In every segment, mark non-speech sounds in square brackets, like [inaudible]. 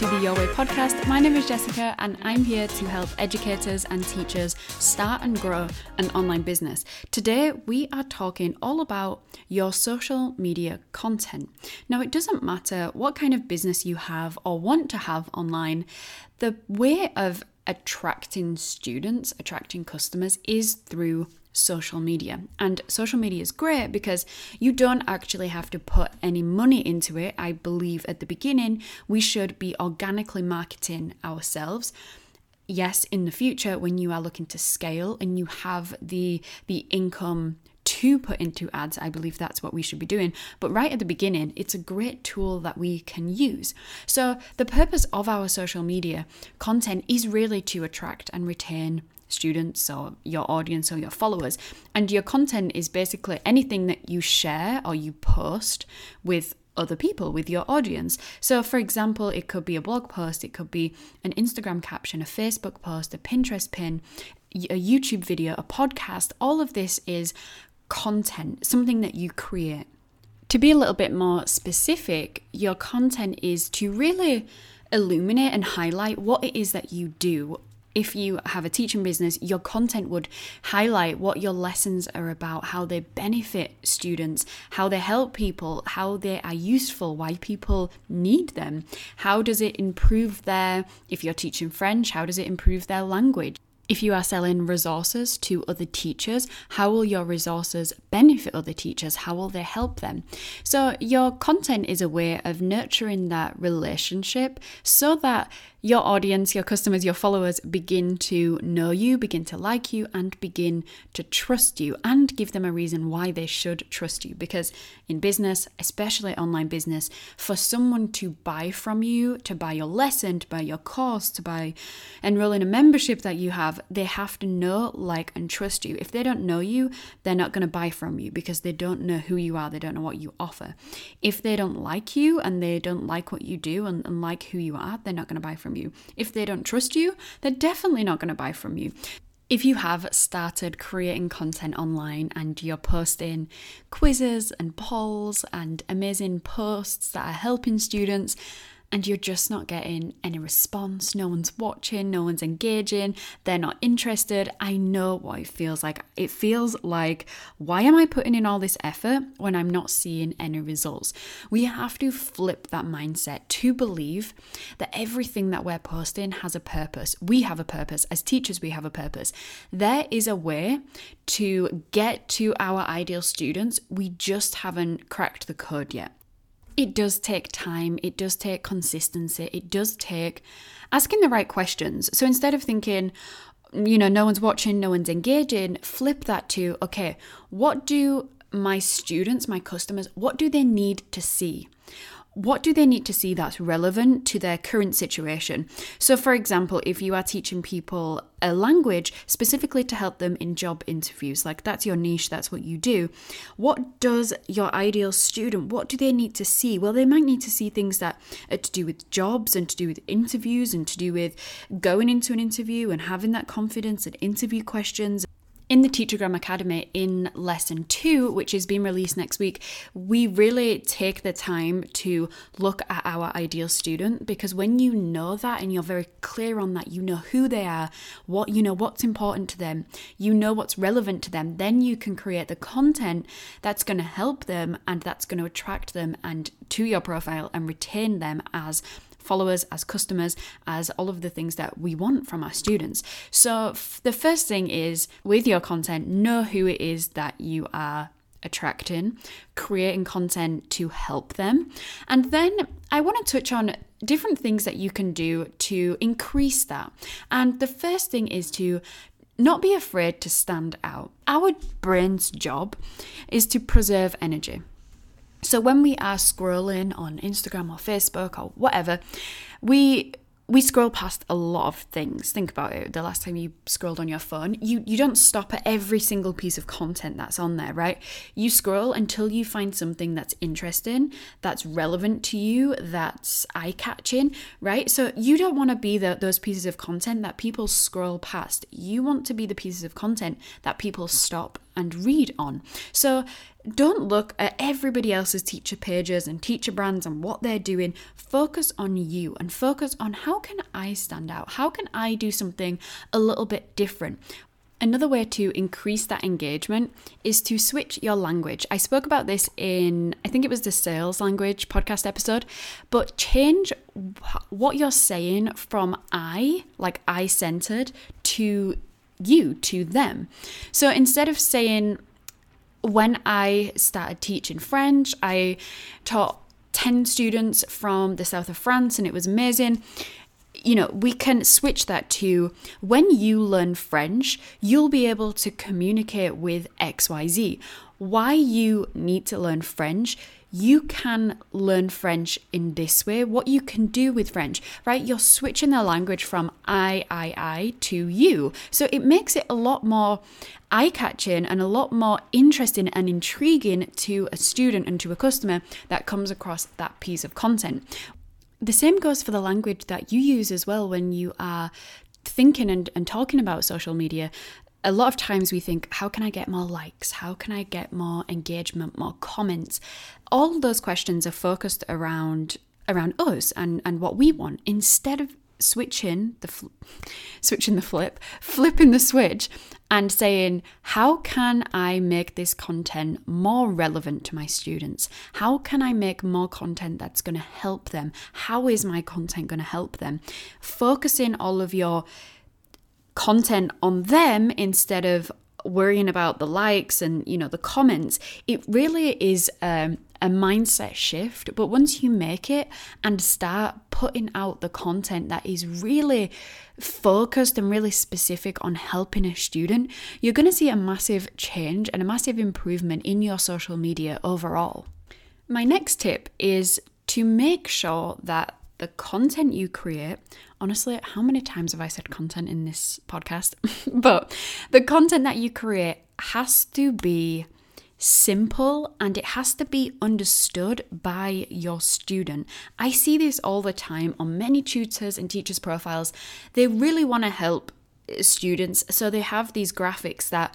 to the Your Way podcast. My name is Jessica, and I'm here to help educators and teachers start and grow an online business. Today, we are talking all about your social media content. Now, it doesn't matter what kind of business you have or want to have online, the way of attracting students, attracting customers, is through social media. And social media is great because you don't actually have to put any money into it. I believe at the beginning we should be organically marketing ourselves. Yes, in the future when you are looking to scale and you have the the income to put into ads, I believe that's what we should be doing. But right at the beginning, it's a great tool that we can use. So, the purpose of our social media content is really to attract and retain students or your audience or your followers. And your content is basically anything that you share or you post with other people, with your audience. So, for example, it could be a blog post, it could be an Instagram caption, a Facebook post, a Pinterest pin, a YouTube video, a podcast. All of this is content, something that you create. To be a little bit more specific, your content is to really illuminate and highlight what it is that you do if you have a teaching business, your content would highlight what your lessons are about, how they benefit students, how they help people, how they are useful, why people need them. How does it improve their, if you're teaching French, how does it improve their language? If you are selling resources to other teachers, how will your resources benefit other teachers? How will they help them? So, your content is a way of nurturing that relationship so that your audience, your customers, your followers begin to know you, begin to like you, and begin to trust you, and give them a reason why they should trust you. Because in business, especially online business, for someone to buy from you, to buy your lesson, to buy your course, to buy enroll in a membership that you have, they have to know, like, and trust you. If they don't know you, they're not going to buy from you because they don't know who you are, they don't know what you offer. If they don't like you and they don't like what you do and, and like who you are, they're not going to buy from from you. If they don't trust you, they're definitely not going to buy from you. If you have started creating content online and you're posting quizzes and polls and amazing posts that are helping students, and you're just not getting any response. No one's watching, no one's engaging, they're not interested. I know what it feels like. It feels like, why am I putting in all this effort when I'm not seeing any results? We have to flip that mindset to believe that everything that we're posting has a purpose. We have a purpose. As teachers, we have a purpose. There is a way to get to our ideal students. We just haven't cracked the code yet it does take time, it does take consistency, it does take asking the right questions. So instead of thinking, you know, no one's watching, no one's engaging, flip that to, okay, what do my students, my customers, what do they need to see? What do they need to see that's relevant to their current situation? So, for example, if you are teaching people a language specifically to help them in job interviews, like that's your niche, that's what you do, what does your ideal student, what do they need to see? Well, they might need to see things that are to do with jobs and to do with interviews and to do with going into an interview and having that confidence and interview questions in the Teachergram Academy, in lesson two, which is being released next week, we really take the time to look at our ideal student because when you know that and you're very clear on that, you know who they are, what you know what's important to them, you know what's relevant to them, then you can create the content that's going to help them and that's going to attract them and to your profile and retain them as followers, as customers, as all of the things that we want from our students. So, f- the first thing is with your content, know who it is that you are attracting, creating content to help them. And then I want to touch on different things that you can do to increase that. And the first thing is to not be afraid to stand out. Our brain's job is to preserve energy. So when we are scrolling on Instagram or Facebook or whatever, we we scroll past a lot of things. Think about it. The last time you scrolled on your phone, you, you don't stop at every single piece of content that's on there, right? You scroll until you find something that's interesting, that's relevant to you, that's eye catching, right? So you don't want to be the, those pieces of content that people scroll past. You want to be the pieces of content that people stop and read on. So don't look at everybody else's teacher pages and teacher brands and what they're doing. Focus on you and focus on how can I stand out? How can I do something a little bit different? Another way to increase that engagement is to switch your language. I spoke about this in, I think it was the sales language podcast episode, but change what you're saying from I, like I centered, to you, to them. So instead of saying, when I started teaching French, I taught 10 students from the south of France and it was amazing you know, we can switch that to when you learn French, you'll be able to communicate with XYZ. Why you need to learn French, you can learn French in this way. What you can do with French, right? You're switching the language from I, I, I to you. So it makes it a lot more eye catching and a lot more interesting and intriguing to a student and to a customer that comes across that piece of content the same goes for the language that you use as well when you are thinking and, and talking about social media. A lot of times we think, how can I get more likes? How can I get more engagement, more comments? All those questions are focused around around us and, and what we want instead of switching the fl- [laughs] switching the flip, flipping the switch and saying, how can I make this content more relevant to my students? How can I make more content that's going to help them? How is my content going to help them? Focusing all of your content on them instead of worrying about the likes and you know the comments. It really is um, a mindset shift but once you make it and start putting out the content that is really focused and really specific on helping a student you're going to see a massive change and a massive improvement in your social media overall. My next tip is to make sure that the content you create honestly, how many times have I said content in this podcast? [laughs] but the content that you create has to be simple and it has to be understood by your student. I see this all the time on many tutors and teachers' profiles. They really want to help students, so they have these graphics that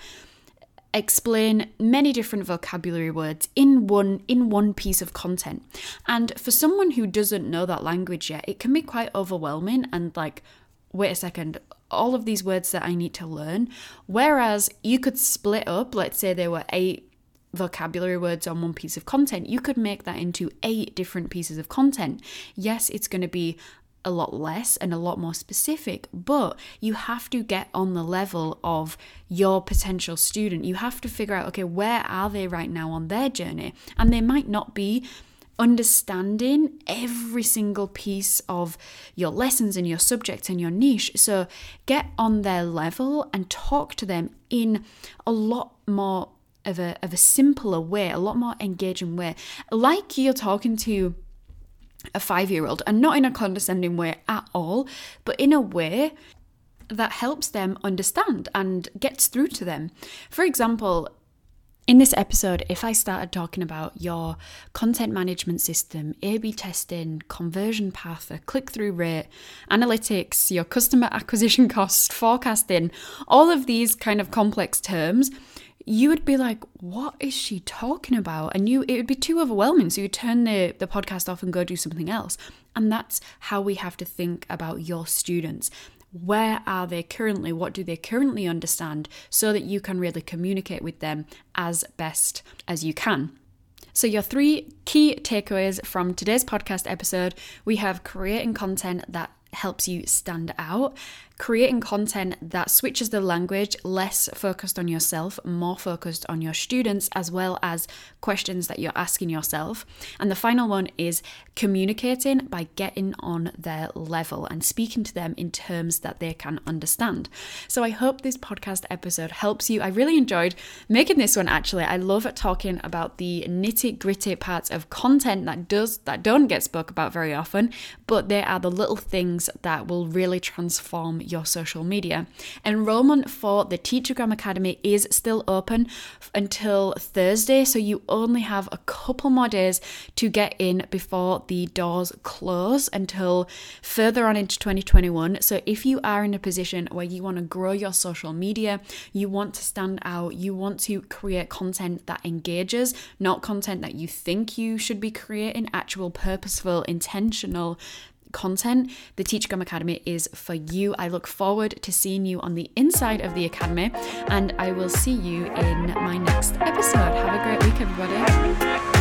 explain many different vocabulary words in one in one piece of content. And for someone who doesn't know that language yet, it can be quite overwhelming and like wait a second, all of these words that I need to learn. Whereas you could split up, let's say there were eight vocabulary words on one piece of content, you could make that into eight different pieces of content. Yes, it's going to be a lot less and a lot more specific, but you have to get on the level of your potential student. You have to figure out, okay, where are they right now on their journey? And they might not be understanding every single piece of your lessons and your subject and your niche. So get on their level and talk to them in a lot more of a, of a simpler way, a lot more engaging way. Like you're talking to a five year old, and not in a condescending way at all, but in a way that helps them understand and gets through to them. For example, in this episode, if I started talking about your content management system, A B testing, conversion path, a click through rate, analytics, your customer [laughs] acquisition cost, forecasting, all of these kind of complex terms, you would be like, what is she talking about? And you it would be too overwhelming. So you turn the, the podcast off and go do something else. And that's how we have to think about your students. Where are they currently? What do they currently understand? So that you can really communicate with them as best as you can. So, your three key takeaways from today's podcast episode we have creating content that helps you stand out, creating content that switches the language less focused on yourself, more focused on your students, as well as questions that you're asking yourself. And the final one is communicating by getting on their level and speaking to them in terms that they can understand. So I hope this podcast episode helps you. I really enjoyed making this one actually. I love talking about the nitty gritty parts of content that does that don't get spoke about very often, but they are the little things things that will really transform your social media. Enrollment for the Teachergram Academy is still open until Thursday, so you only have a couple more days to get in before the doors close until further on into 2021. So if you are in a position where you want to grow your social media, you want to stand out, you want to create content that engages, not content that you think you should be creating, actual purposeful, intentional content, the Teachergram Academy is for you. I look forward to seeing you on the inside of the Academy, and I will see you in my next episode. Have a great week, everybody.